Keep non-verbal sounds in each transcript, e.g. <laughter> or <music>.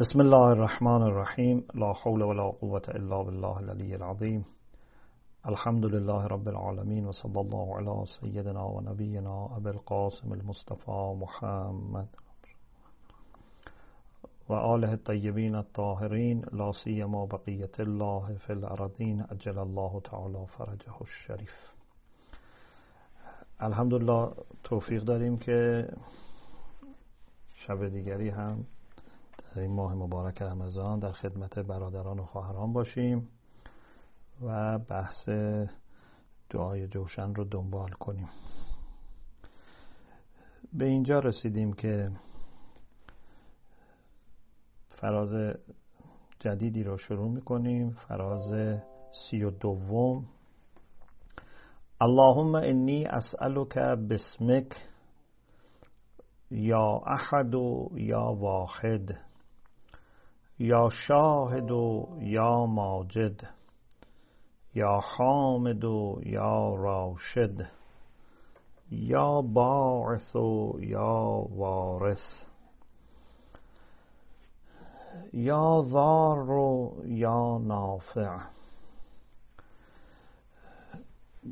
بسم الله الرحمن الرحيم لا حول ولا قوة إلا بالله العلي العظيم الحمد لله رب العالمين وصلى الله على سيدنا ونبينا أبي القاسم المصطفى محمد وآله الطيبين الطاهرين لا سيما بقية الله في الأرضين أجل الله تعالى فرجه الشريف الحمد لله توفيق داريم که شب دیگری هم در این ماه مبارک رمضان در خدمت برادران و خواهران باشیم و بحث دعای جوشن رو دنبال کنیم. به اینجا رسیدیم که فراز جدیدی رو شروع می‌کنیم. فراز سی و دوم. اللهم انی اسألک بسمک یا احد و یا واحد. یا شاهد و یا ماجد یا حامد و یا راشد یا باعث و یا وارث یا ضار و یا نافع.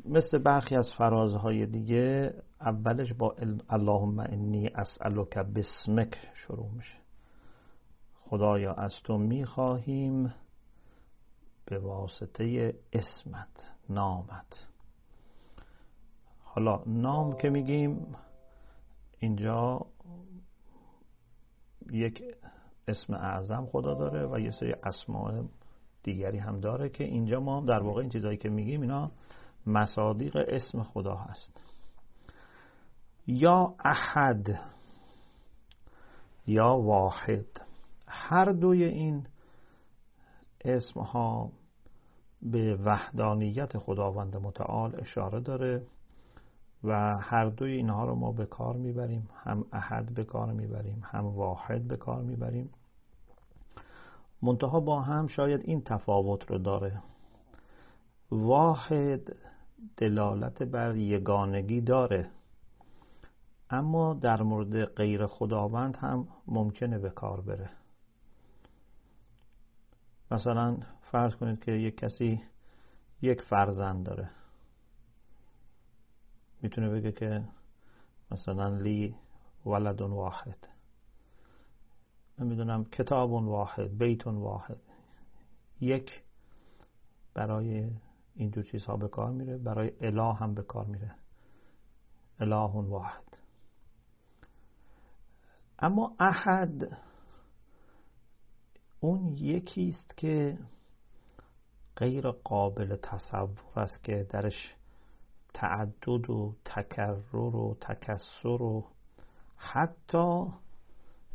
مثل برخی از فرازهای دیگه اولش با اللهم انی اسألک بسمک شروع میشه. خدایا از تو می‌خواهیم به واسطه اسمت نامت. حالا نام که میگیم اینجا یک اسم اعظم خدا داره و یه سری اسماء دیگری هم داره که اینجا ما در واقع این چیزهایی که میگیم اینا مصادیق اسم خدا هست. یا احد یا واحد. هر دوی این اسم ها به وحدانیت خداوند متعال اشاره داره و هر دوی اینها رو ما به کار می‌بریم هم احد به کار می‌بریم هم واحد به کار می‌بریم. منتها با هم شاید این تفاوت رو داره. واحد دلالت بر یگانگی داره. اما در مورد غیر خداوند هم ممکنه به کار بره. مثلا فرض کنید که یک کسی یک فرزند داره. می‌تونه بگه که مثلا لی ولد واحد. نمی‌دونم کتاب واحد بیت واحد. یک برای اینجور چیزها به کار میره برای اله هم به کار میره. اله واحد. اما احد اون یکی است که غیر قابل تصور است که درش تعدد و تکرر و تکسر و حتی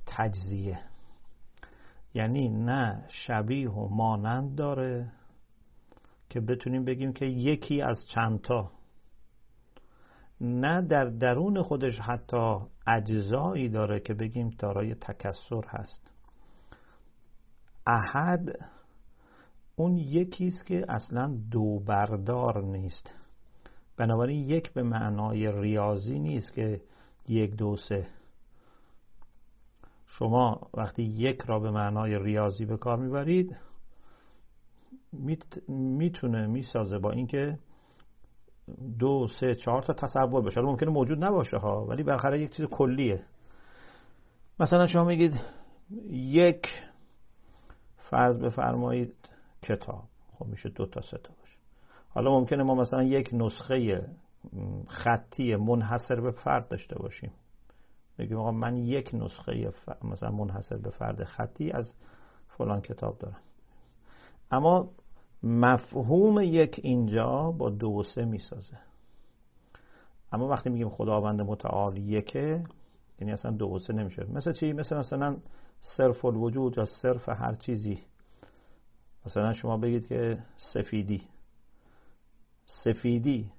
تجزیه. یعنی نه شبیه و مانند داره که بتونیم بگیم که یکی از چندتا. نه در درون خودش حتی اجزایی داره که بگیم دارای تکسر هست. احد اون یکیست که اصلا دو بردار نیست. بنابراین یک به معنای ریاضی نیست که یک دو سه. شما وقتی یک را به معنای ریاضی به کار می‌برید می‌تونه می‌سازه با اینکه دو سه چهار تا تصور بشه. ممکنه موجود نباشه ها ولی بالاخره یک چیز کلیه. مثلا شما میگید یک فرض بفرمایید کتاب. خب میشه دو تا سه تا باشه. حالا ممکنه ما مثلا یک نسخه خطی منحصر به فرد داشته باشیم. بگیم آقا من یک نسخه مثلا منحصر به فرد خطی از فلان کتاب دارم. اما مفهوم یک اینجا با دو و سه می‌سازه. اما وقتی میگیم خداوند متعال یکه یعنی اصلا دو و نمیشه. مثل چی؟ مثل مثلا صرف الوجود یا صرف هر چیزی. مثلا شما بگید که سفیدی. سفیدی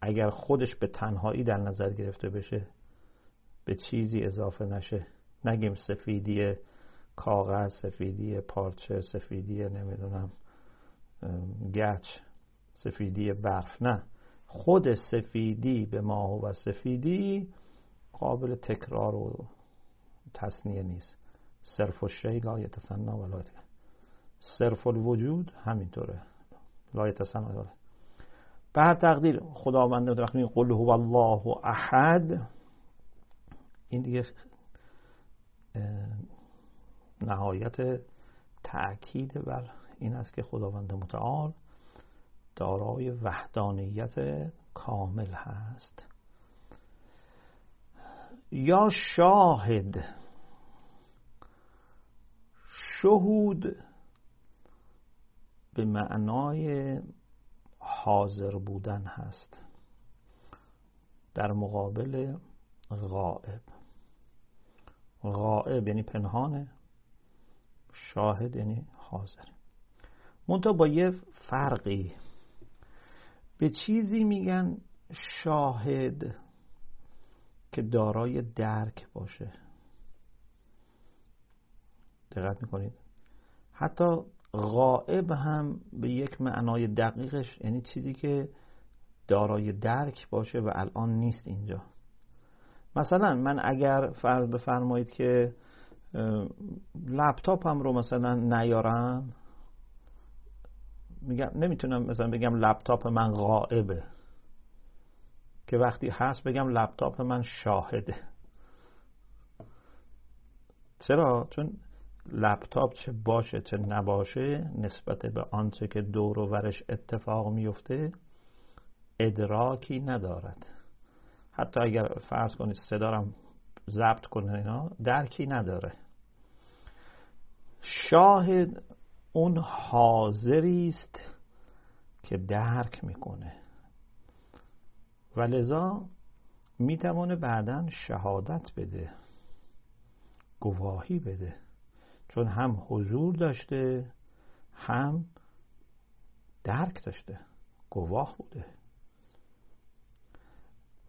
اگر خودش به تنهایی در نظر گرفته بشه به چیزی اضافه نشه. نگیم سفیدی کاغذ سفیدی پارچه سفیدی نمی‌دونم گچ سفیدی برف. نه. خود سفیدی به ماه و سفیدی قابل تکرار و تصنیه نیست. صرف و شی لا یتثنا و لا صرف الوجود همینطوره. لا یتثنا به هر تقدیر خداوند وقتی قل هو الله احد این دیگه نهایت تأکید بر این است که خداوند متعال دارای وحدانیت کامل هست. یا شاهد شهود به معنای حاضر بودن هست. در مقابل غائب. غائب یعنی پنهانه شاهد یعنی حاضر. منتها با یه فرقی به چیزی میگن شاهد که دارای درک باشه. دقت می‌کنید. حتی غائب هم به یک معنای دقیقش یعنی چیزی که دارای درک باشه و الان نیست اینجا. مثلا من اگر فرض بفرمایید که لپتاپم رو مثلا نیارم میگم نمی‌تونم مثلا بگم لپتاپ من غائبه. که وقتی هست بگم لپتاپ من شاهده. چرا؟ چون لپتاپ چه باشه چه نباشه نسبت به آنچه که دور و ورش اتفاق میفته ادراکی ندارد. حتی اگر فرض کنید صدارم ضبط کنه اینا درکی نداره. شاهد اون حاضری است که درک می‌کنه. و لذا می‌توانه بعدا شهادت بده گواهی بده. چون هم حضور داشته هم درک داشته گواه بوده.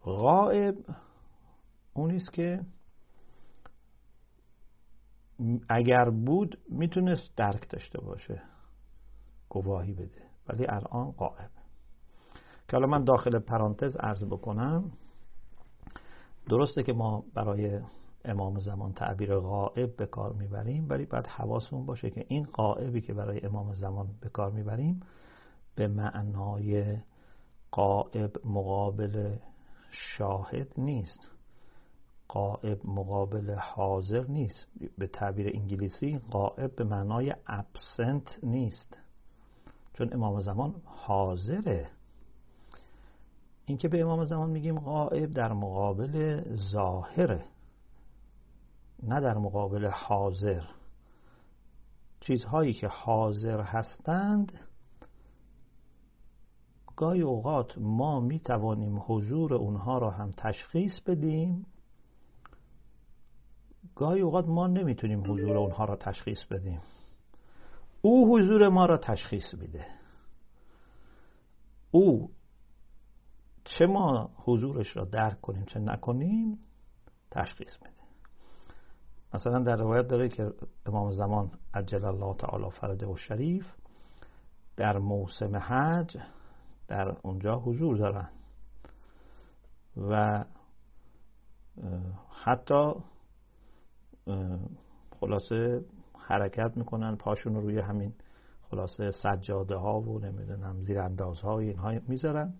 غائب اونیست که اگر بود می‌تونست درک داشته باشه گواهی بده. ولی الان قائب که حالا من داخل پرانتز عرض بکنم درسته که ما برای امام زمان تعبیر غائب به کار می‌بریم ولی باید حواسمون باشه که این غائبی که برای امام زمان به کار می‌بریم به معنای قائب مقابل شاهد نیست. قائب مقابل حاضر نیست. به تعبیر انگلیسی قائب به معنای ابسنت نیست. چون امام زمان حاضره. اینکه به امام زمان میگیم قائب در مقابل ظاهره نه در مقابل حاضر. چیزهایی که حاضر هستند گاهی اوقات ما می توانیم حضور اونها را هم تشخیص بدیم. گاهی اوقات ما نمی‌تونیم حضور اونها را تشخیص بدیم. او حضور ما را تشخیص میده. او چه ما حضورش را درک کنیم چه نکنیم تشخیص میده. مثلا در روایت داره که امام زمان عجل الله تعالی فرده و شریف در موسم حج در اونجا حضور دارن. و حتی خلاصه حرکت می‌کنن پاشون رو روی همین خلاصه سجاده ها و نمی‌دونم زیرانداز های اینها می‌ذارن.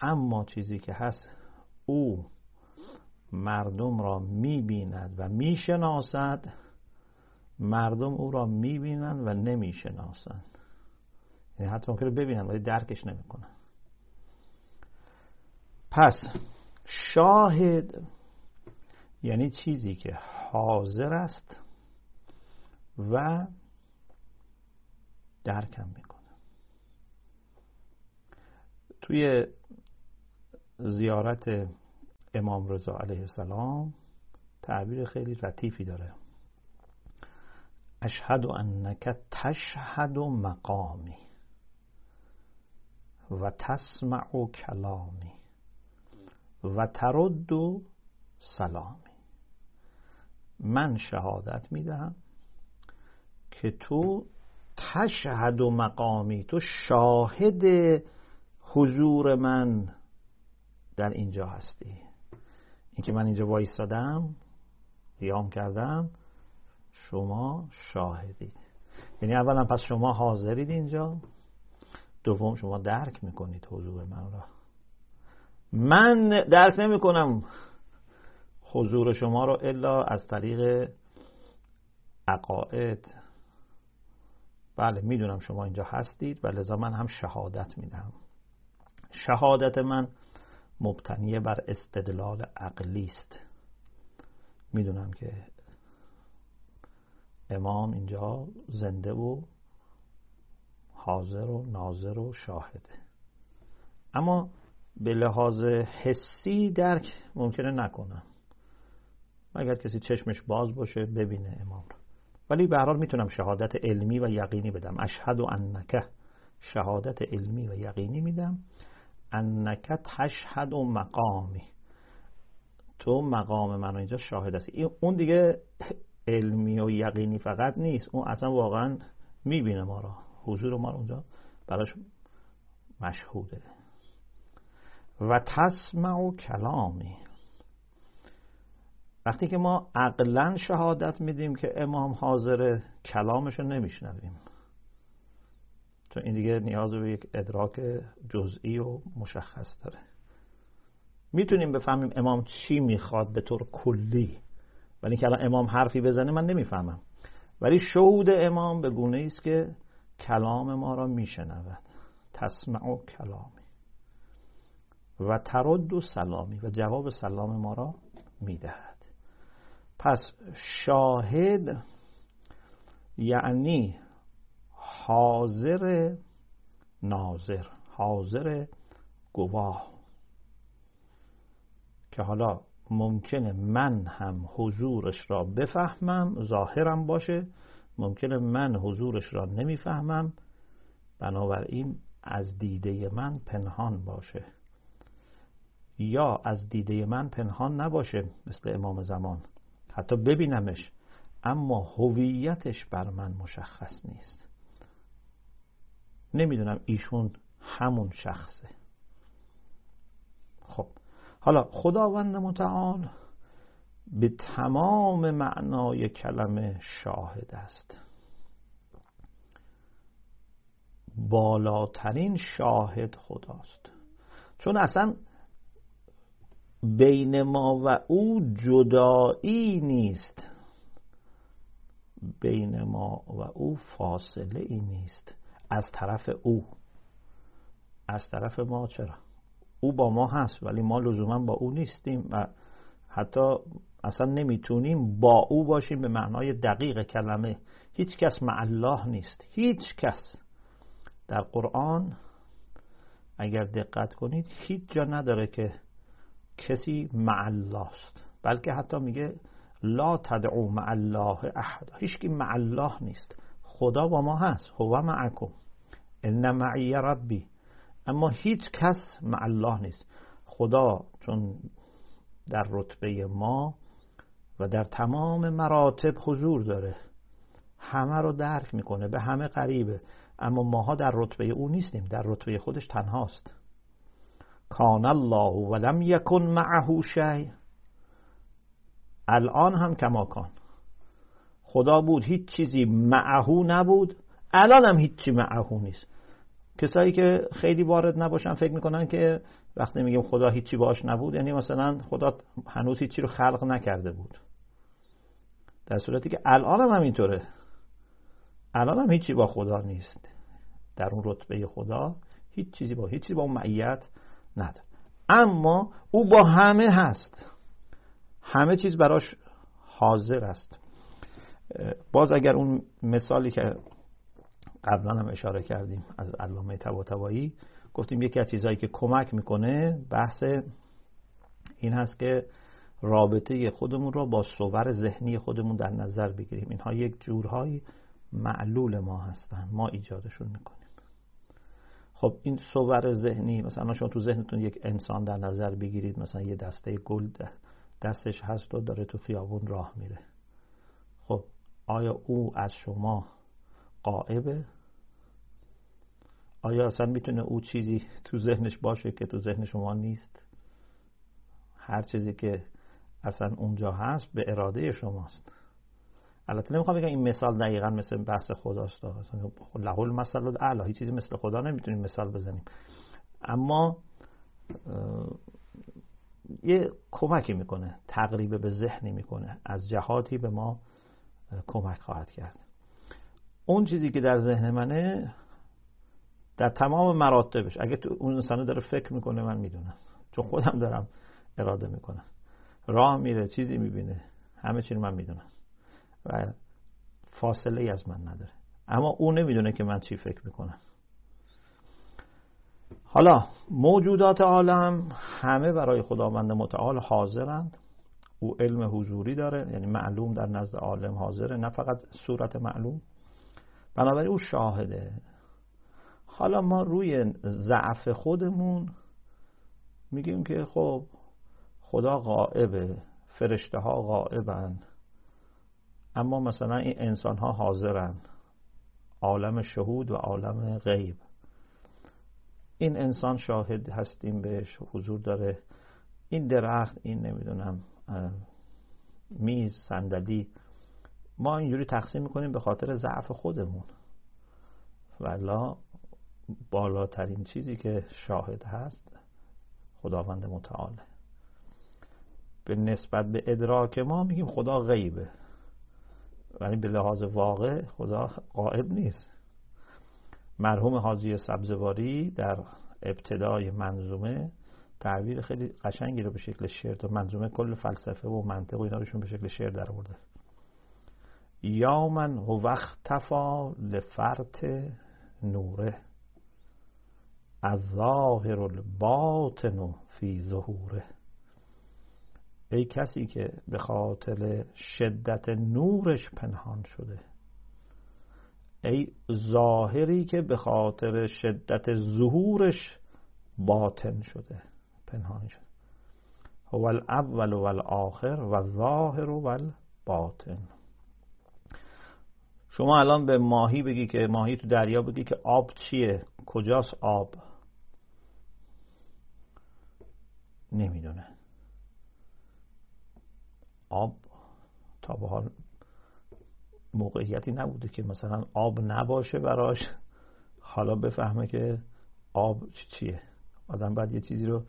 اما چیزی که هست او مردم را می‌بیند و می‌شناسد. مردم او را می‌بینند و نمی‌شناسند. یعنی حتی ممکنه ببینن ولی درکش نمی‌کنن. پس شاهد یعنی چیزی که حاضر است و درکم می‌کنه. توی زیارت امام رضا علیه السلام تعبیر خیلی لطیفی داره. اشهد انک تشهد مقامی و تسمع کلامی و ترد سلامی من شهادت می‌دهم که تو تشهد و مقامی تو شاهد حضور من در اینجا هستی. اینکه من اینجا وایستادم قیام کردم شما شاهدید. یعنی اولا پس شما حاضرید اینجا دوم شما درک می‌کنید حضور من را. من درک نمی کنم حضور شما رو الا از طریق عقاید. بله می‌دونم شما اینجا هستید و لذا من هم شهادت میدم شهادت من مبتنی بر استدلال عقلی است. می‌دونم که امام اینجا زنده و حاضر و ناظر و شاهده. اما به لحاظ حسی درک ممکنه نکنم. اگر کسی چشمش باز باشه ببینه امام رو. ولی به هر حال می‌تونم شهادت علمی و یقینی بدم. اشهد و انکه شهادت علمی و یقینی میدم. انک تشهد و مقامی. تو مقام من اینجا شاهد هستی. اون دیگه علمی و یقینی فقط نیست. اون اصلا واقعا می‌بینه ما را حضور ما اونجا براش مشهوده. و تسمع و کلامی. وقتی که ما عقلا شهادت میدیم که امام حاضر کلامش رو نمیشنویم. چون این دیگه نیاز به یک ادراک جزئی و مشخص داره. می‌تونیم بفهمیم امام چی می‌خواد به طور کلی. ولی که الان امام حرفی بزنه من نمی‌فهمم. ولی شهود امام به گونه است که کلام ما را میشنود. تسمع و کلامی. و ترد و سلامی. و جواب سلام ما را می‌دهد. پس شاهد یعنی حاضر ناظر حاضر گواه. که حالا ممکنه من هم حضورش را بفهمم ظاهرم باشه ممکنه من حضورش را نمی‌فهمم بنابراین از دیده من پنهان باشه. یا از دیده من پنهان نباشه مثل امام زمان. حتی ببینمش اما هویتش بر من مشخص نیست. نمی‌دونم ایشون همون شخصه. خب حالا خداوند متعال به تمام معنای کلمه شاهد است. بالاترین شاهد خداست. چون اصلا بین ما و او جدایی نیست. بین ما و او فاصله ای نیست. از طرف او. از طرف ما چرا؟ او با ما هست ولی ما لزوما با او نیستیم و حتی اصلا نمی‌تونیم با او باشیم به معنای دقیق کلمه. هیچ کس مع الله نیست. هیچ کس. در قرآن اگر دقت کنید هیچ جا نداره که کسی مع الله است بلکه حتی میگه لا تدعو مع الله احد. هیچکی مع الله نیست. خدا با ما هست. هو معکم. ان معی ربی. اما هیچ کس مع الله نیست. خدا چون در رتبه ما و در تمام مراتب حضور داره. همه رو درک می‌کنه. به همه قریبه. اما ماها در رتبه او نیستیم. در رتبه خودش تنهاست. کان الله ولم یکن معه شی. الان هم کما کان. خدا بود هیچ چیزی معهو نبود. الان هم هیچی معهو نیست. کسایی که خیلی وارد نباشن فکر می‌کنن که وقتی میگیم خدا هیچی باش نبود یعنی مثلا خدا هنوز هیچی رو خلق نکرده بود. در صورتی که الان هم همینطوره. الان هم هیچی با خدا نیست. در اون رتبه خدا هیچ چیزی با هیچ چیزی با اون معیت نداره. اما او با همه هست. همه چیز براش حاضر است. باز اگر اون مثالی که قبلا هم اشاره کردیم از علامه طباطبایی گفتیم یکی از چیزهایی که کمک می‌کنه بحث این هست که رابطه خودمون رو با صور ذهنی خودمون در نظر بگیریم. اینها یک جورهای معلول ما هستن. ما ایجادشون می‌کنیم. خب این صور ذهنی مثلا شما تو ذهنتون یک انسان در نظر بگیرید مثلا یه دسته گل دستش هست و داره تو خیابون راه میره. خب آیا او از شما قائبه آیا اصلا می‌تونه او چیزی تو ذهنش باشه که تو ذهن شما نیست؟ هر چیزی که اصلا اونجا هست به اراده شماست. البته نمی‌خوام بگم این مثال دقیقا مثل بحث خداست لحول مثل اعلی هیچ چیزی مثل خدا نمی‌تونیم مثال بزنیم. اما یه کمکی می‌کنه تقریب به ذهنی می‌کنه از جهاتی به ما کمک خواهد کرد. اون چیزی که در ذهن منه در تمام مراتبش اگه تو اون انسانه داره فکر می‌کنه من می‌دونم. چون خودم دارم اراده می‌کنم. راه میره چیزی می‌بینه همه چی رو من می‌دونم. و فاصله ای از من نداره. اما او نمی‌دونه که من چی فکر می‌کنم. حالا موجودات عالم همه برای خداوند متعال حاضرند. او علم حضوری داره یعنی معلوم در نزد عالم حاضره نه فقط صورت معلوم. بنابراین او شاهده. حالا ما روی ضعف خودمون میگیم که خب خدا غائبه فرشته ها غائبن. اما مثلا این انسان ها حاضرن. عالم شهود و عالم غیب. این انسان شاهد هستیم بهش حضور داره. این درخت این نمی‌دونم میز صندلی. ما اینجوری تقسیم می‌کنیم به خاطر ضعف خودمون. ولا بالاترین چیزی که شاهد هست خداوند متعاله. به نسبت به ادراک ما میگیم خدا غیبه. ولی به لحاظ واقع خدا قائب نیست. مرحوم حاجی سبزواری در ابتدای منظومه تعبیر خیلی قشنگی رو به شکل شعر تو منظومه کل فلسفه و منطق و اینا روشون به شکل شعر در آورده. یا من و وقت تفا لفرت نوره. از ظاهر الباطن فی ظهوره. ای کسی که به خاطر شدت نورش پنهان شده. ای ظاهری که به خاطر شدت ظهورش باطن شده پنهان شده. هو الاول و الاخر و ظاهر و الباطن شما الان به ماهی بگی که ماهی تو دریا بگی که آب چیه؟ کجاست آب؟ نمی‌دونه. آب تا به حال موقعیتی نبوده که مثلا آب نباشه براش. حالا بفهمه که آب چیه. آدم باید یه چیزی رو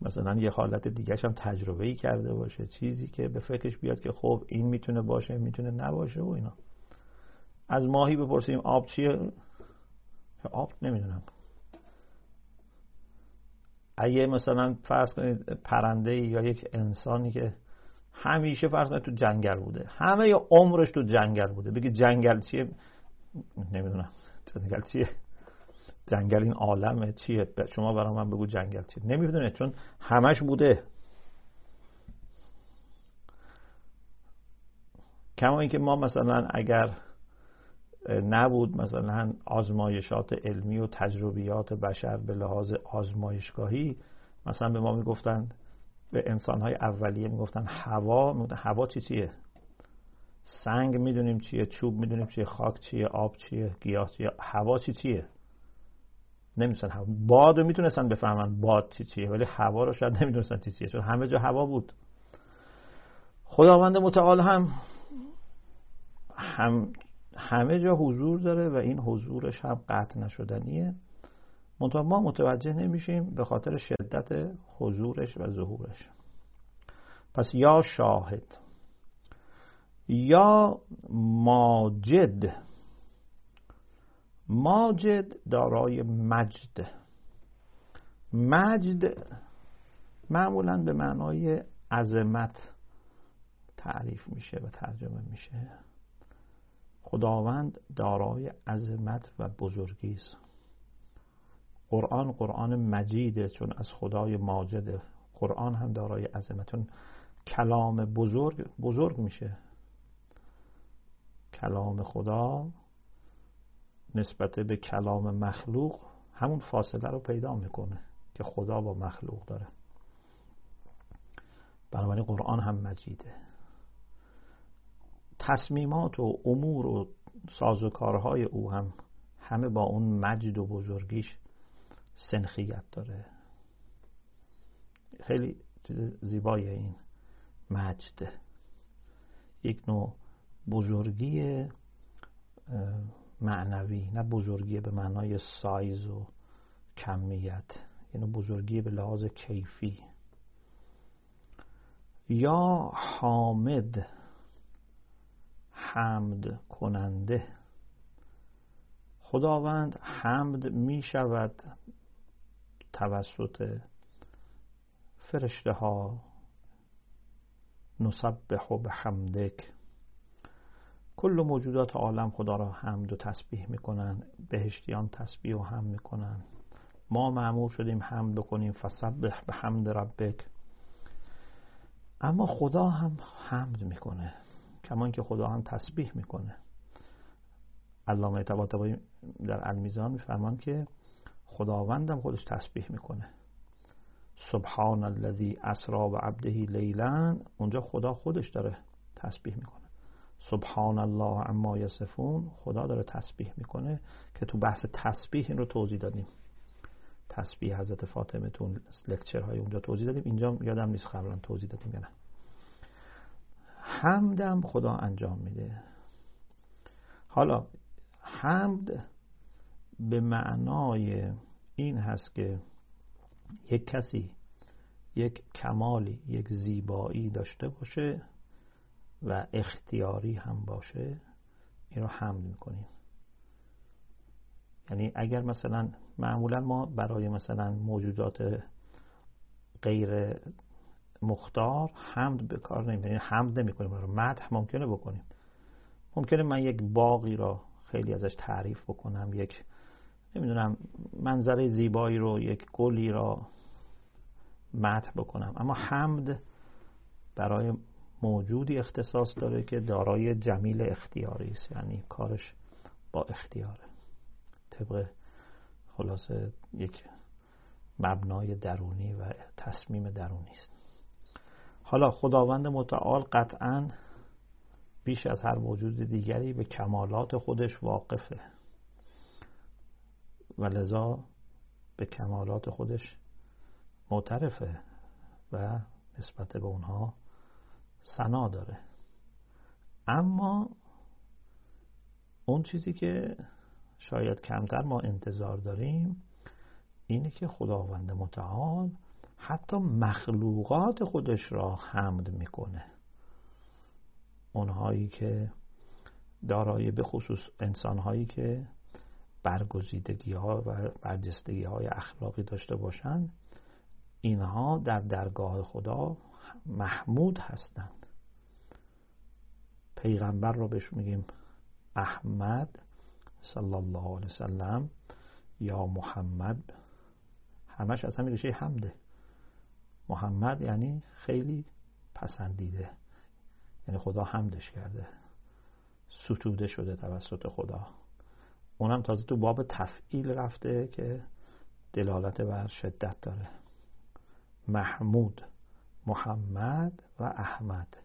مثلا یه حالت دیگه هم تجربه ای کرده باشه. چیزی که به فکرش بیاد که خب این می‌تونه باشه می‌تونه نباشه و اینا. از ماهی بپرسیم آب چیه؟ آب نمی‌دونم. اگه مثلا فرض کنید پرنده یا یک انسانی که همیشه فرض تو جنگل بوده. همه یا عمرش تو جنگل بوده. بگی جنگل چیه؟ نمی‌دونم. جنگل چیه؟ جنگل این عالمه. چیه؟ شما برای من بگو جنگل چیه. نمی‌دونه چون همش بوده. کما اینکه ما مثلا اگر نبود مثلا آزمایشات علمی و تجربیات بشر به لحاظ آزمایشگاهی مثلا به ما می‌گفتن به انسانهای اولیه می‌گفتن هوا هوا چی چیه؟ سنگ می‌دونیم چیه چوب می‌دونیم چیه خاک چیه آب چیه گیاه چیه هوا چی چیه؟ نمی‌دونن هوا. باد رو می‌تونستن بفهمن باد چی چیه ولی هوا رو شاید نمی‌دونستن چی چیه چون همه جا هوا بود. خداوند متعال هم هم همه جا حضور داره و این حضورش هم قطع نشدنیه. منتها ما متوجه نمیشیم به خاطر شدت حضورش و ظهورش. پس یا شاهد یا ماجد. ماجد دارای مجد. مجد معمولا به معنای عظمت تعریف میشه و ترجمه میشه. خداوند دارای عظمت و بزرگی است. قرآن قرآن مجیده چون از خدای ماجده قرآن هم دارای عظمتون. کلام بزرگ بزرگ میشه. کلام خدا نسبت به کلام مخلوق همون فاصله رو پیدا می‌کنه که خدا با مخلوق داره. بنابراین قرآن هم مجیده. تصمیمات و امور و سازوکارهای او هم همه با اون مجد و بزرگیش سنخیت داره. خیلی چیز زیبایی این مجد یک نوع بزرگی معنوی نه بزرگی به معنای سایز و کمیت یعنی بزرگی به لحاظ کیفی. یا حامد حمد کننده. خداوند حمد می شود توسط فرشته ها نسبح به حمدک کل موجودات عالم خدا را حمد و تسبیح می‌کنن بهشتیان تسبیح و حمد می‌کنن. ما معمور شدیم حمد بکنیم فسبح به حمد ربک. اما خدا هم حمد می‌کنه کمان که خدا هم تسبیح می‌کنه. علامه طباطبایی در المیزان میفرمان که خداوندم خودش تسبیح می‌کنه. سبحان الذی اسرا و عبده لیلا اونجا خدا خودش داره تسبیح می‌کنه. سبحان الله عما یصفون. خدا داره تسبیح می‌کنه که تو بحث تسبیح این رو توضیح دادیم. تسبیح حضرت فاطمه تو های اونجا توضیح دادیم. اینجا یادم نیست قبلا توضیح دادیم یا نه. حمدم خدا انجام میده. حالا حمد به معنای این هست که یک کسی یک کمالی یک زیبایی داشته باشه و اختیاری هم باشه این رو حمد می‌کنیم. یعنی اگر مثلا معمولا ما برای مثلا موجودات غیر مختار حمد به کار نمی‌بریم حمد نمی کنیم مدح ممکنه بکنیم. ممکنه من یک باقی را خیلی ازش تعریف بکنم یک نمی‌دونم منظره زیبایی رو یک گلی را مدح بکنم. اما حمد برای موجودی اختصاص داره که دارای جمیل اختیاری است. یعنی کارش با اختیاره. طبق خلاصه یک مبنای درونی و تصمیم درونی است. حالا خداوند متعال قطعا بیش از هر موجود دیگری به کمالات خودش واقفه. و لذا به کمالات خودش معترفه و نسبت به اونها سنا داره. اما اون چیزی که شاید کمتر ما انتظار داریم اینه که خداوند متعال حتی مخلوقات خودش را حمد می‌کنه. اونهایی که دارای به خصوص انسانهایی که برگزیدگی ها و برجستگی های اخلاقی داشته باشند اینها در درگاه خدا محمود هستند. پیغمبر رو بهش میگیم احمد صلی الله علیه وسلم یا محمد. همش از همین ریشه حمده. محمد یعنی خیلی پسندیده. یعنی خدا حمدش کرده. ستوده شده توسط خدا. اونم تازه تو باب تفعیل رفته که دلالت بر شدت داره. محمود محمد و احمد.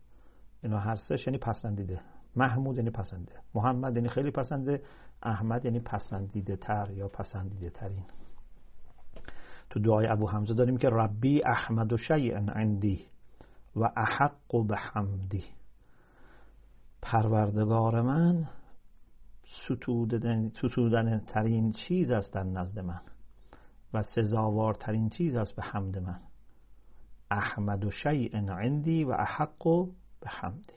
اینا هر سهش یعنی پسندیده. محمود یعنی پسنده. محمد یعنی خیلی پسنده. احمد یعنی پسندیده تر یا پسندیده ترین تو دعای ابو حمزه داریم که ربی احمد و شیئا عندی و احق به حمدی پروردگار من ستودن ترین چیز است در نزد من و سزاوارترین چیز است به حمد من. احمد و شیء عندی و احق به حمدی.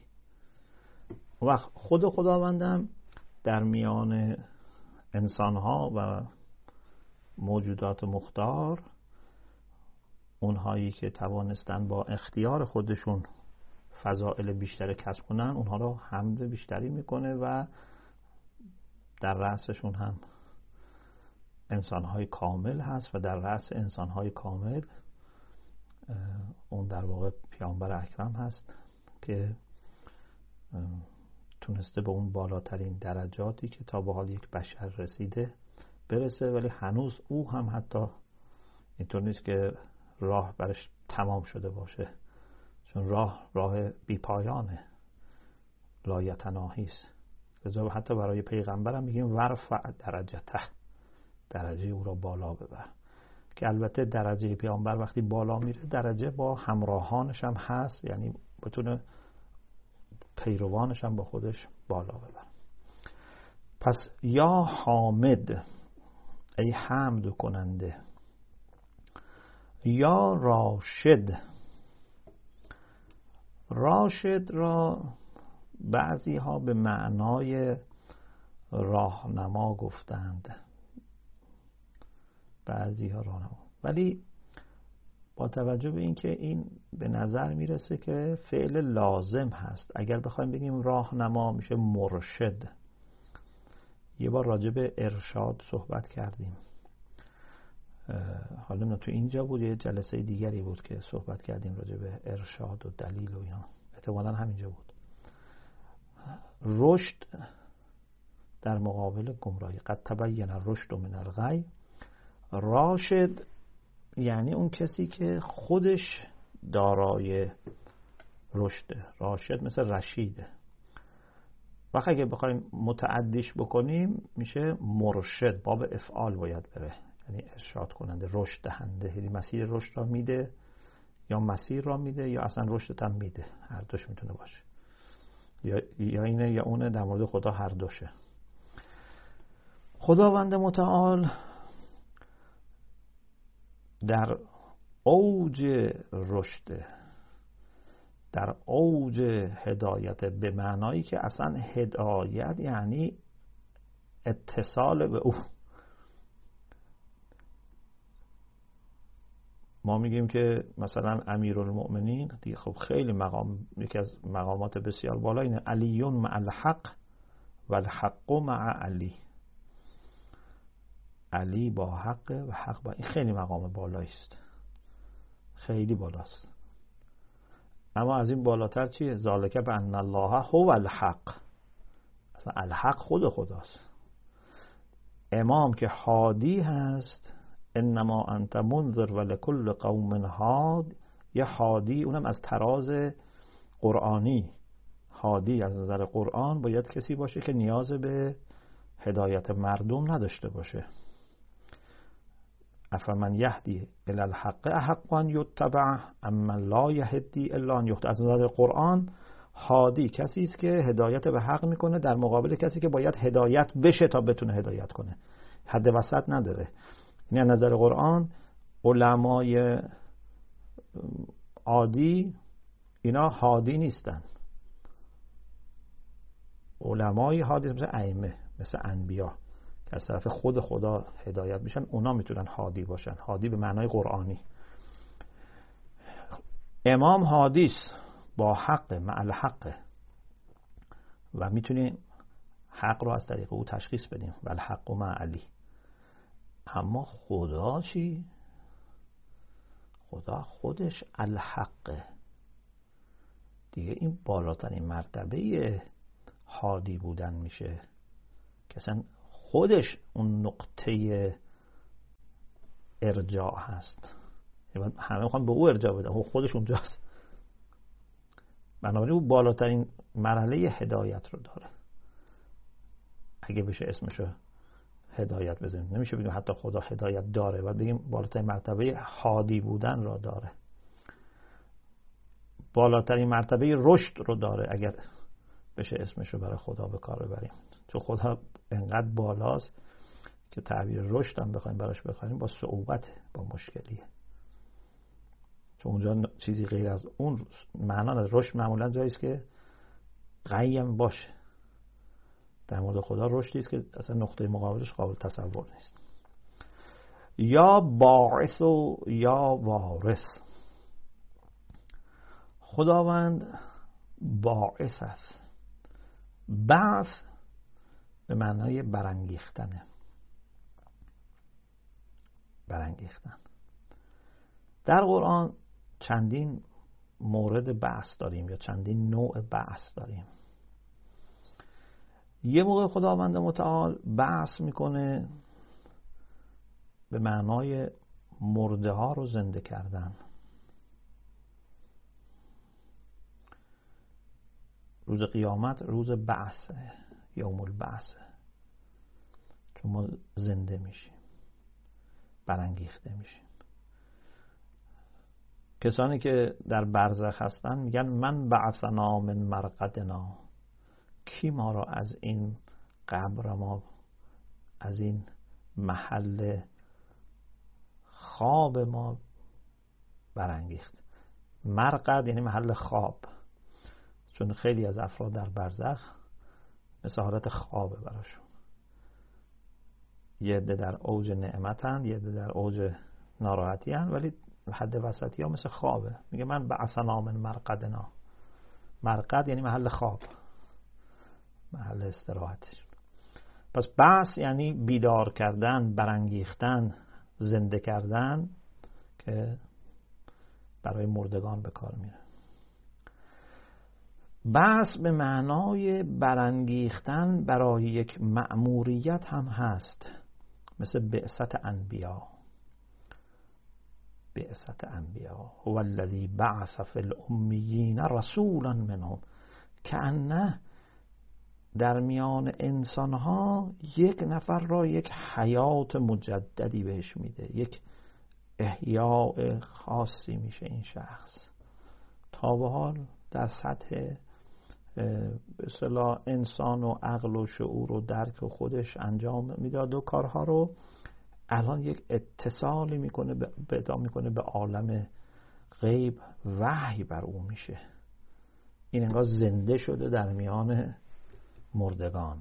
و خود خداوندم در میان انسانها و موجودات مختار اونهایی که توانستن با اختیار خودشون فضائل بیشتر کسب کنن اونها رو حمد بیشتری می‌کنه و در رأسشون هم انسانهای کامل هست و در رأس انسانهای کامل اون در واقع پیامبر اکرم هست که تونسته به اون بالاترین درجاتی که تا به حال یک بشر رسیده برسه ولی هنوز او هم حتی اینطور نیست که راه برش تمام شده باشه چون راه راه بیپایانه لایتناهی است. لذا حتی برای پیغمبرم میگیم ورفع درجته. درجه او را بالا ببر. که البته درجه پیامبر وقتی بالا میره درجه با همراهانش هم هست یعنی بتونه پیروانش هم با خودش بالا ببره پس یا حامد ای حمد کننده یا راشد. راشد را بعضی ها به معنای راهنما گفتند. بعضی ها راهنما. ولی با توجه به اینکه این به نظر می‌رسه که فعل لازم هست اگر بخوایم بگیم راهنما میشه مرشد. یه بار راجع به ارشاد صحبت کردیم. حالا نه تو اینجا بود یه جلسه دیگری بود که صحبت کردیم راجع به ارشاد و دلیل و اینا. احتمالا همینجا بود. رشد در مقابل گمراهی. قد تبین رشد من الغی. راشد یعنی اون کسی که خودش دارای رشده. راشد مثل رشیده وقتی اگه بخوایم متعدیش بکنیم میشه مرشد باب افعال باید بره. یعنی ارشاد کننده رشد دهنده. یعنی مسیر رشد را میده یا مسیر را میده یا اصلا رشد هم میده. هر دوش می‌تونه باشه. یا, یا اینه یا اونه در مورد خدا هر دوشه خداوند متعال در اوج رشد در اوج هدایت به معنایی که اصلا هدایت یعنی اتصال به او. ما میگیم که مثلا امیرالمؤمنین دیگه خب خیلی مقام یکی از مقامات بسیار بالا اینه علیون مع الحق و الحق مع علی. علی با حق و حق با این خیلی مقام بالایی است خیلی بالاست. اما از این بالاتر چیه؟ ذالکه به ان الله هو الحق. اصلا الحق خود خداست. امام که حادی هست انما انت منذر و لکل قوم هاد یه حادی اونم از تراز قرآنی. حادی از نظر قرآن باید کسی باشه که نیاز به هدایت مردم نداشته باشه. افمن یهدی الی الحق احقا یتبع اما لا یهدی الا ان از نظر قرآن هادی کسی است که هدایت به حق می‌کنه در مقابل کسی که باید هدایت بشه تا بتونه هدایت کنه. حد وسط نداره. یعنی نظر قرآن علمای عادی اینا هادی نیستن. علمای هادی مثل ائمه مثل انبیا که از طرف خود خدا هدایت میشن اونا می‌تونن هادی باشن. هادی به معنای قرآنی. امام هادیس با حق معل حق و می‌تونیم حق رو از طریق او تشخیص بدیم. و الحق و علی. اما خدا چی؟ خدا خودش الحقه. دیگه این بالاترین مرتبه هادی بودن میشه. که خودش اون نقطه ارجاع هست. یعنی همه می‌خوان به او ارجاع بدن. او خودش اونجاست. بنابراین او بالاترین مرحله هدایت رو داره. اگه بشه اسمشو هدایت بزنیم. نمیشه بگیم حتی خدا هدایت داره. و بگیم بالاترین مرتبه حادی بودن را داره. بالاترین مرتبه رشد رو داره اگر بشه اسمش رو برای خدا به کار ببریم. چون خدا انقدر بالاست که تعبیر رشد هم بخوایم براش بخوایم با صعوبت با مشکلیه. چون اونجا چیزی غیر از اون معنا رشد معمولا جایی است که قیم باشه. در مورد خدا رشدی است که اصلا نقطه مقابلش قابل تصور نیست. یا باعث و یا وارث. خداوند باعث است. بعث به معنای برانگیختنه برانگیختن. در قرآن چندین مورد بحث داریم یا چندین نوع بحث داریم. یه موقع خداوند متعال بحث می‌کنه به معنای مرده ها رو زنده کردن. روز قیامت روز بعثه یوم البعث که ما زنده میشیم. برانگیخته میشیم. کسانی که در برزخ هستن میگن من بعثنا من مرقدنا. کی ما را از این قبر ما از این محل خواب ما برانگیخت؟ مرقد یعنی محل خواب. چون خیلی از افراد در برزخ مثل حالت خوابه براشون. یه عده در اوج نعمتن یه عده در اوج ناراحتی ولی حد وسطی ها مثل خوابه. میگه من به اصلا من مرقدنا. مرقد یعنی محل خواب. محل استراحتش. پس بحث یعنی بیدار کردن برانگیختن زنده کردن که برای مردگان به کار میره. بحث به معنای برانگیختن برای یک مأموریت هم هست. مثل بعثت انبیا. بعثت انبیا. هو الذی بعث فی الامیین رسولا منهم. که در میان انسان ها یک نفر را یک حیات مجددی بهش میده. یک احیاء خاصی میشه این شخص. تا به حال در سطح به انسان و عقل و شعور و درک و خودش انجام می‌داد و کارها رو الان یک اتصالی می‌کنه به می‌کنه به عالم غیب. وحی بر او میشه. این انگار زنده شده در میان مردگان.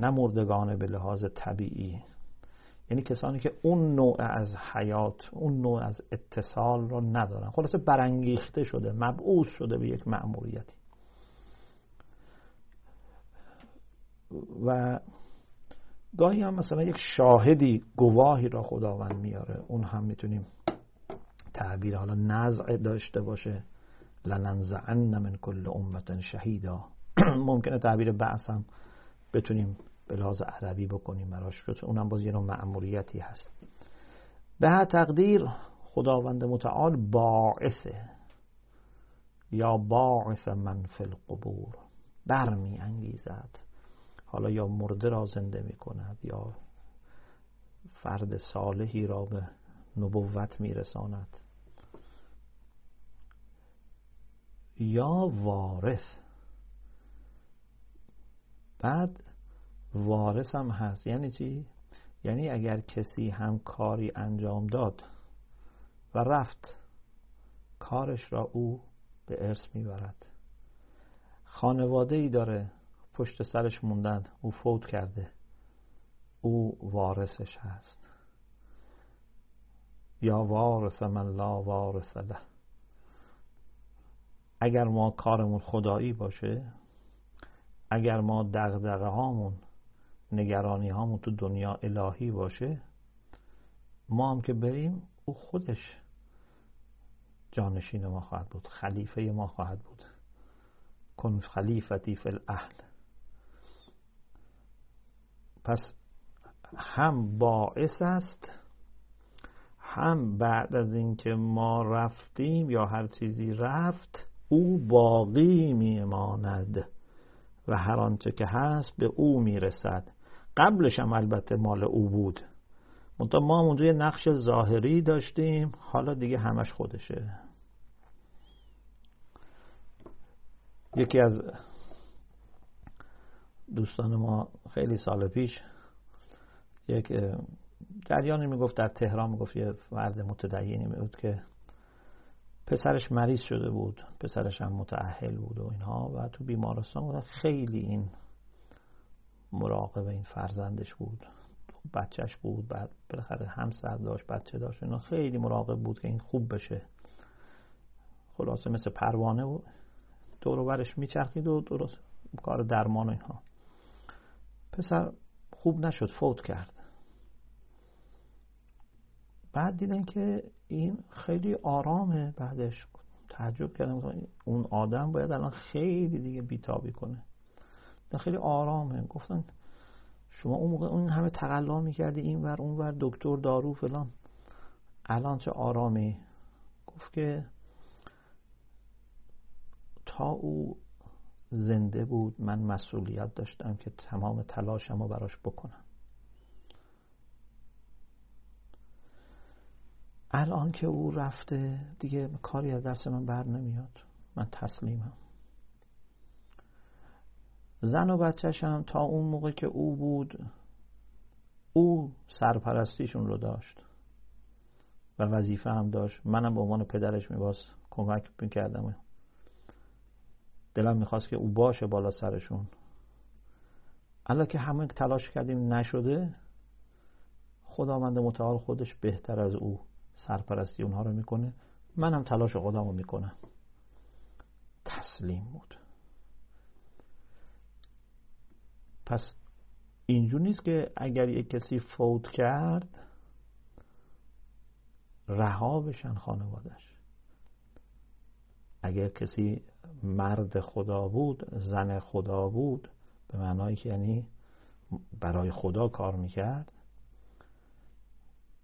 نه مردگان به لحاظ طبیعی. یعنی کسانی که اون نوع از حیات اون نوع از اتصال رو ندارن. خلاصه برانگیخته شده مبعوث شده به یک مأموریتی. و گاهی هم مثلا یک شاهدی گواهی را خداوند میاره. اون هم می‌تونیم تعبیر حالا نزع داشته باشه. لننزعن من کل امت شهیدا. <clears throat> ممکنه تعبیر بعث هم بتونیم به لحاظ عربی بکنیم براش. اونم باز یه نوع معمولیتی هست. به تقدیر خداوند متعال باعثه. یا باعث من فی القبور. برمی انگیزد. حالا یا مرده را زنده می کند یا فرد صالحی را به نبوت می رساند. یا وارث. بعد وارث هم هست. یعنی چی؟ یعنی اگر کسی هم کاری انجام داد و رفت کارش را او به ارث می‌برد. خانواده ای داره پشت سرش موندن او فوت کرده. او وارثش هست. یا وارث من لا وارث له. اگر ما کارمون خدایی باشه اگر ما دغدغه هامون نگرانی هامون تو دنیا الهی باشه ما هم که بریم او خودش جانشین ما خواهد بود خلیفه ما خواهد بود. کن خلیفتی فی الاهل. پس هم باعث است هم بعد از اینکه ما رفتیم یا هر چیزی رفت او باقی میماند. و هر آنچه که هست به او می‌رسد. قبلش هم البته مال او بود. منتها ما اونجا یه نقش ظاهری داشتیم حالا دیگه همش خودشه. یکی از دوستان ما خیلی سال پیش یک جریانی می‌گفت در تهران می‌گفت یه فرد متدینی می‌گفت که پسرش مریض شده بود پسرش هم متعهل بود و اینها و تو بیمارستان بودن. خیلی این مراقب این فرزندش بود. بچهش بود بعد بالاخره همسر داشت بچه داشت اینا خیلی مراقب بود که این خوب بشه. خلاصه مثل پروانه بود دور برش میچرخید و درست کار درمان و اینها. پسر خوب نشد فوت کرد. بعد دیدن که این خیلی آرامه بعدش. تعجب کردم. اون آدم باید الان خیلی دیگه بیتابی کنه. خیلی آرامه. گفتن شما اون موقع اون همه تقلا می‌کردی این ور اون ور دکتر دارو فلان. الان چه آرامی گفت که تا او زنده بود من مسئولیت داشتم که تمام تلاشمو براش بکنم. الان که او رفته دیگه کاری از دست من بر نمیاد. من تسلیمم. زن و بچهشم تا اون موقع که او بود او سرپرستیشون رو داشت. و وظیفه هم داشت. منم به عنوان پدرش میباز کمک می‌کردم. دلم می‌خواست که او باشه بالا سرشون. الان که همه تلاش کردیم نشده خداوند متعال خودش بهتر از او. سرپرستی اونها رو می‌کنه. منم تلاش خودم رو می‌کنم. تسلیم بود. پس اینجور نیست که اگر یک کسی فوت کرد رها بشن خانوادش اگر کسی مرد خدا بود زن خدا بود به معنایی که یعنی برای خدا کار می‌کرد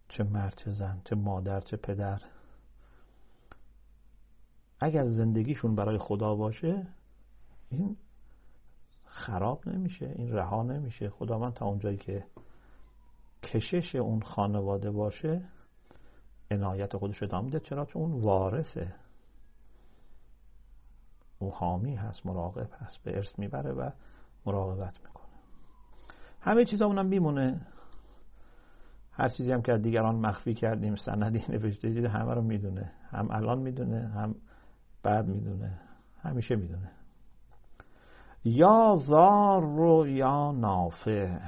چه مرد چه زن چه مادر چه پدر. اگر زندگیشون برای خدا باشه این خراب نمیشه این رها نمیشه. خداوند تا اونجایی که کشش اون خانواده باشه عنایت خودش ادامه میده. چرا؟ چون اون وارثه. او حامی هست مراقب هست به ارث می‌بره و مراقبت می‌کنه. همه چیزا اونم میمونه. هر چیزی هم که دیگران مخفی کردیم سندی نوشته دیده همه رو می‌دونه. هم الان می‌دونه هم بعد می‌دونه. همیشه می‌دونه. یا زار رو یا نافع.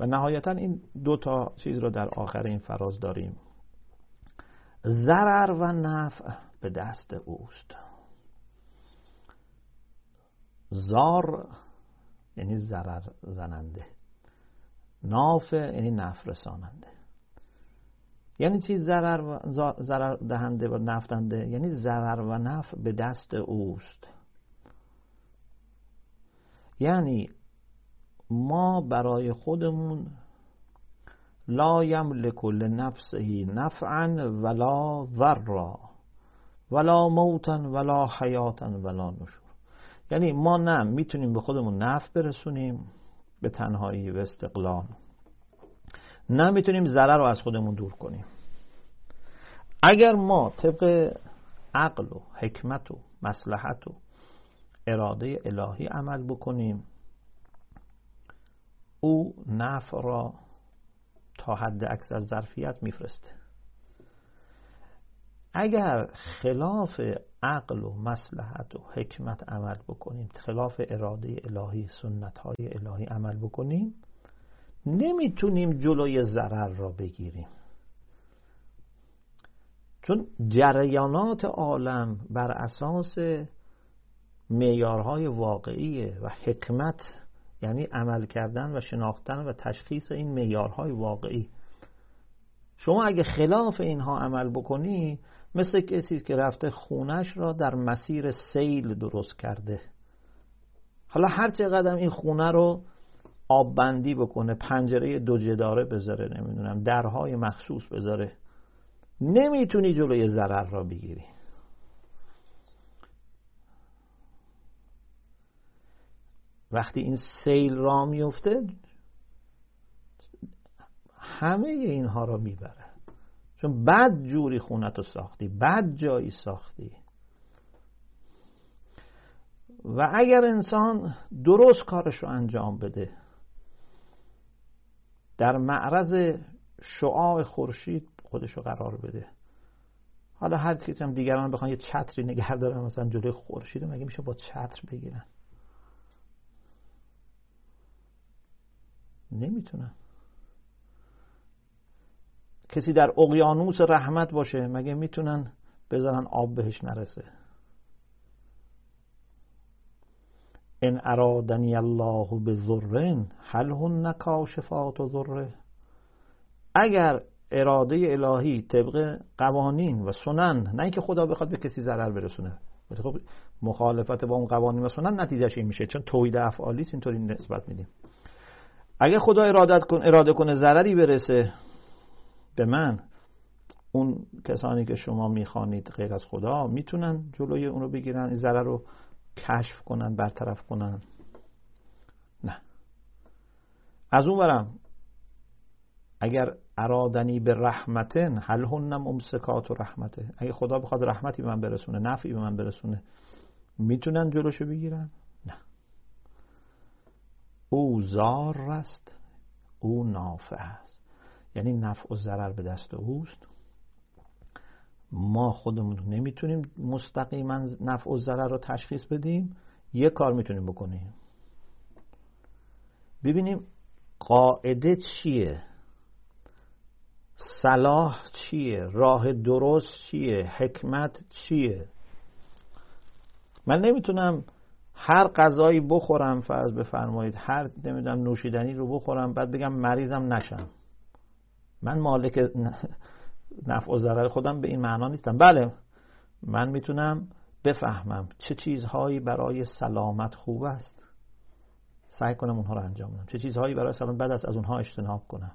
و نهایتا این دو تا چیز رو در آخر این فراز داریم. ضرر و نفع به دست اوست. زار یعنی ضرر زننده. نافع یعنی نفع رساننده یعنی چی ضرر دهنده و نفتنده یعنی ضرر و نفع به دست اوست. یعنی ما برای خودمون لا یملک لنفسه نفعا ولا ضرا ولا موتا ولا حیاتا ولا نشور یعنی ما نه می‌تونیم به خودمون نفع برسونیم. به تنهایی و استقلال. نه می‌تونیم رو از خودمون دور کنیم. اگر ما طبق عقل و حکمت و مسلحت و اراده الهی عمل بکنیم او نفع را تا حد از ظرفیت میفرسته. اگر خلاف عقل و مسلحت و حکمت عمل بکنیم خلاف اراده الهی سنت های الهی عمل بکنیم نمی‌تونیم جلوی ضرر را بگیریم. چون جریانات عالم بر اساس معیارهای واقعی و حکمت یعنی عمل کردن و شناختن و تشخیص این معیارهای واقعی. شما اگه خلاف اینها عمل بکنی مثل کسی که رفته خونش را در مسیر سیل درست کرده. حالا هر چقدر این خونه رو آب بندی بکنه پنجره دو جداره بذاره نمی‌دونم درهای مخصوص بذاره نمی‌تونی جلوی ضرر را بگیری. وقتی این سیل را میفته همه اینها را می‌بره. چون بد جوری خونتو ساختی بد جایی ساختی. و اگر انسان درست کارش رو انجام بده در معرض شعاع خورشید خودش رو قرار بده. حالا هر کسی هم دیگران بخوان یه چتری نگه دارن مثلا جلوی خورشید مگه میشه با چتر بگیرن؟ نمی‌تونن. کسی در اقیانوس رحمت باشه مگه می‌تونن بذارن آب بهش نرسه؟ ان ارادنی الله به ذرن هل هن کاشفات و ذره اگر اراده الهی طبق قوانین و سنن نه اینکه خدا بخواد به کسی ضرر برسونه. خب مخالفت با اون قوانین و سنن نتیجهش این میشه. چون توحید افعالی اینطوری نسبت میدیم. اگه خدا ارادت کن اراده کنه ضرری برسه به من. اون کسانی که شما می‌خوانید غیر از خدا می‌تونن جلوی اون رو بگیرن این ضرر رو کشف کنن برطرف کنن. نه. از اون برم اگر ارادنی به رحمتن هل هنم امسکات و رحمته. اگه خدا بخواد رحمتی به من برسونه نفعی به من برسونه می‌تونن جلوشو بگیرن؟ نه. او زار است او نافع است. یعنی نفع و ضرر به دست اوست. ما خودمون نمی‌تونیم مستقیما نفع و ضرر رو تشخیص بدیم. یه کار می‌تونیم بکنیم. ببینیم قاعده چیه؟ صلاح چیه؟ راه درست چیه؟ حکمت چیه؟ من نمی‌تونم هر غذایی بخورم فرض بفرمایید هر نمی‌دونم نوشیدنی رو بخورم بعد بگم مریضم نشم. من مالک نفع و ضرر خودم به این معنا نیستم. بله من می‌تونم بفهمم چه چیزهایی برای سلامت خوب است. سعی کنم اونها رو انجام بدم. چه چیزهایی برای سلامت بعد از اونها اجتناب کنم.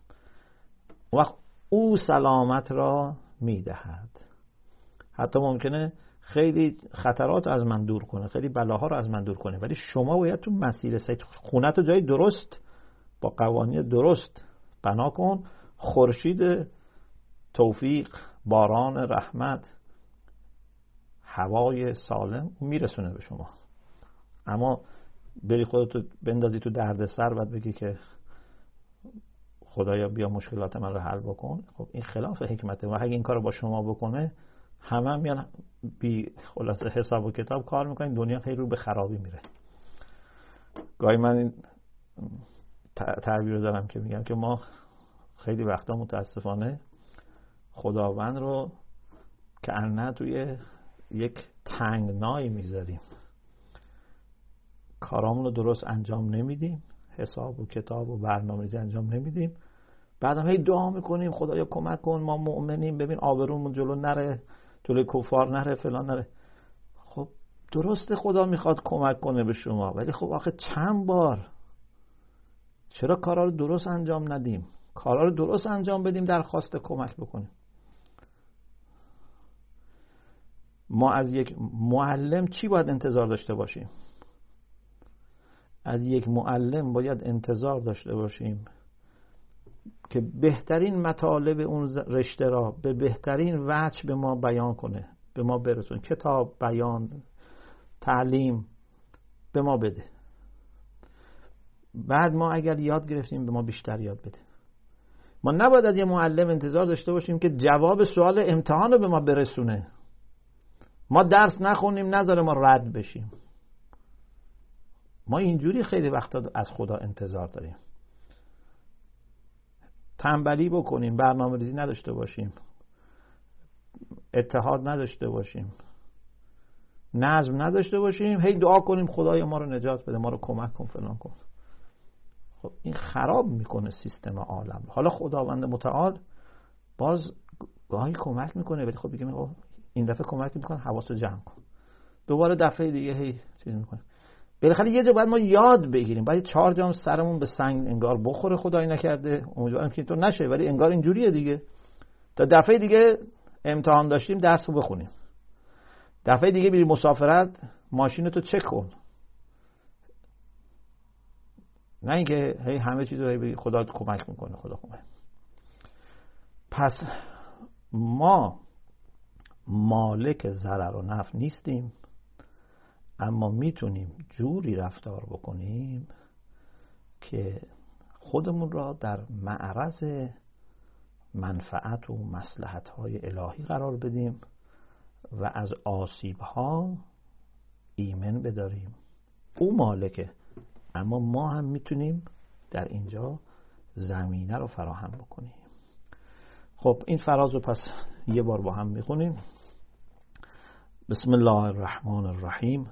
وقت او سلامت را می‌دهد. حتی ممکنه خیلی خطرات از من دور کنه خیلی بلاها رو از من دور کنه ولی شما باید تو مسیر سید خونت جای درست با قوانین درست بنا کن. خورشید توفیق باران رحمت هوای سالم میرسونه به شما. اما بری خودتو بندازی تو دردسر بعد بگی که خدایا بیا مشکلات من رو حل بکن. خب این خلاف حکمته و اگه این کار با شما بکنه همه هم میان بی خلاصه حساب و کتاب کار می‌کنین دنیا خیلی رو به خرابی میره. گاهی من این تعبیر رو دارم که میگم که ما خیلی وقتا متاسفانه خداوند رو که انه توی یک تنگنایی می‌ذاریم. کارامون رو درست انجام نمیدیم حساب و کتاب و برنامه‌ریزی انجام نمیدیم. بعدم هی دعا می‌کنیم خدایا کمک کن ما مؤمنیم ببین آبرومون جلو نره جلوی کفار نره فلان نره. خب درست خدا می‌خواد کمک کنه به شما ولی خب آخه چند بار؟ چرا کارا رو درست انجام ندیم؟ کارا رو درست انجام بدیم درخواست کمک بکنیم. ما از یک معلم چی باید انتظار داشته باشیم؟ از یک معلم باید انتظار داشته باشیم که بهترین مطالب اون رشته را به بهترین وجه به ما بیان کنه به ما برسون کتاب بیان تعلیم به ما بده. بعد ما اگر یاد گرفتیم به ما بیشتر یاد بده. ما نباید از یه معلم انتظار داشته باشیم که جواب سوال امتحان رو به ما برسونه. ما درس نخونیم نذاره ما رد بشیم. ما اینجوری خیلی وقتا از خدا انتظار داریم. تنبلی بکنیم برنامه ریزی نداشته باشیم. اتحاد نداشته باشیم. نظم نداشته باشیم. هی دعا کنیم خدای ما رو نجات بده ما رو کمک کن فلان کن. خب این خراب می‌کنه سیستم عالم. حالا خداوند متعال باز گاهی کمک می‌کنه ولی خب بگیم این دفعه کمک می‌کنه حواس جمع کن. دوباره دفعه دیگه هی چیز می‌کنه. بالاخره یه جا باید ما یاد بگیریم. باید چهار جام سرمون به سنگ انگار بخوره خدای نکرده. امیدوارم که تو نشه ولی انگار اینجوریه دیگه. تا دفعه دیگه امتحان داشتیم درس رو بخونیم. دفعه دیگه بیری مسافرت ماشین تو چک کن. نه اینکه هی همه چیز رو خدا کمک می‌کنه خدا کمک. پس ما مالک ضرر و نفع نیستیم اما می‌تونیم جوری رفتار بکنیم که خودمون را در معرض منفعت و مسلحت های الهی قرار بدیم و از آسیب ها ایمن بداریم. او مالکه. اما ما هم می‌تونیم در اینجا زمینه رو فراهم بکنیم. خب این فراز رو پس یه بار با هم می‌خونیم. بسم الله الرحمن الرحیم.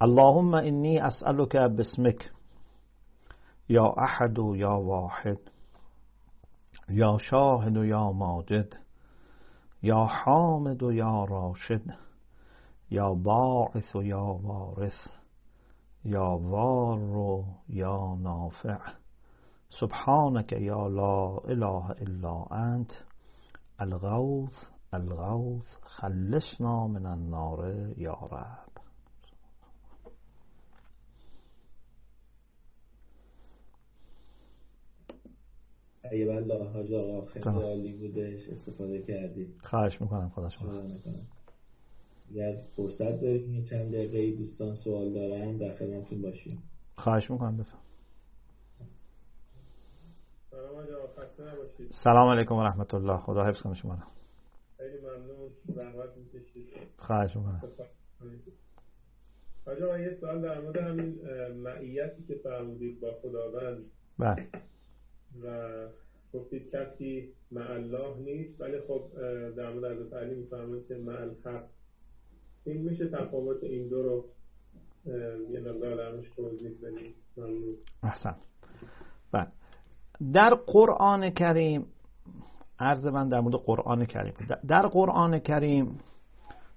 اللهم انی اسألك باسمك یا احد و یا واحد یا شاهد و یا ماجد یا حامد و یا راشد یا باعث و یا وارث. یا وار و یا نافع. سبحانك یا لا اله الا انت. الغوث الغوث خلصنا من النار یا رب. حیب الله حاج آقا خیلی عالی بودش استفاده کردی. خواهش می‌کنم خدا شما. اگر فرصت داریم چند دقیقه دوستان سوال دارن در خدمتتون باشیم. خواهش می‌کنم بفهم سلام علیکم و رحمت الله. خدا حفظ کنه شما. خیلی ممنون زحمت می‌کشید. خواهش می‌کنم. آجا یه سوال در مورد همین معیتی که فرمودید با خداوند. بله. و گفتید کسی مع الله نیست ولی خب در مورد حضرت علی میفرمایید که مع الحق این میشه تفاوت این دو رو یه مقدار درمش توضیح بدید ممنون. احسن. بله. در قرآن کریم عرض من در مورد قرآن کریم. در قرآن کریم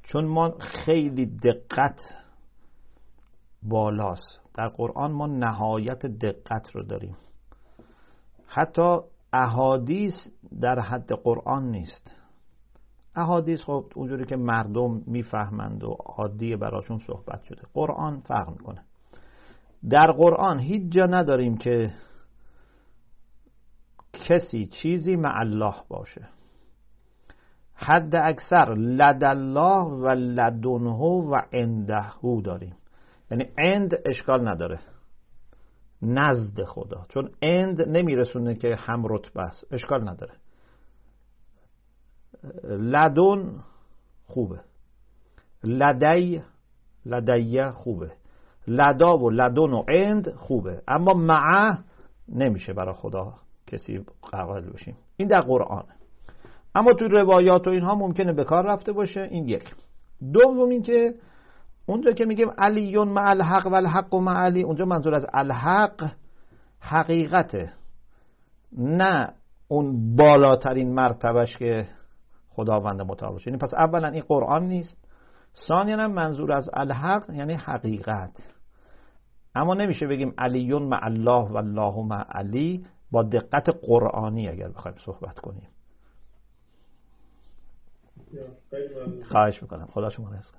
چون ما خیلی دقت بالاست در قرآن ما نهایت دقت رو داریم. حتی احادیث در حد قرآن نیست. احادیث خب اونجوری که مردم می‌فهمند و عادی براشون صحبت شده. قرآن فرق می‌کنه. در قرآن هیچ جا نداریم که کسی چیزی مع الله باشه. حد اکثر لد الله و لدنه و عندهو داریم. یعنی عند اشکال نداره. نزد خدا. چون اند نمیرسونه که هم رتبه است. اشکال نداره. لدن خوبه. لدی لدیه خوبه. لدا و لدن و اند خوبه. اما معه نمیشه برای خدا کسی قبل بشیم. این در قرآن. اما توی روایات و اینها ممکنه به کار رفته باشه. این یک. دوم این که اونجا که میگیم علیون مع الحق و الحق و مع علی اونجا منظور از الحق حقیقته. نه اون بالاترین مرتبهش که خداوند متعال یعنی پس اولا این قرآن نیست. ثانیا منظور از الحق یعنی حقیقت. اما نمیشه بگیم علیون مع الله و الله مع علی با دقت قرآنی اگر بخوایم صحبت کنیم. خواهش می‌کنم. خدا شما رزق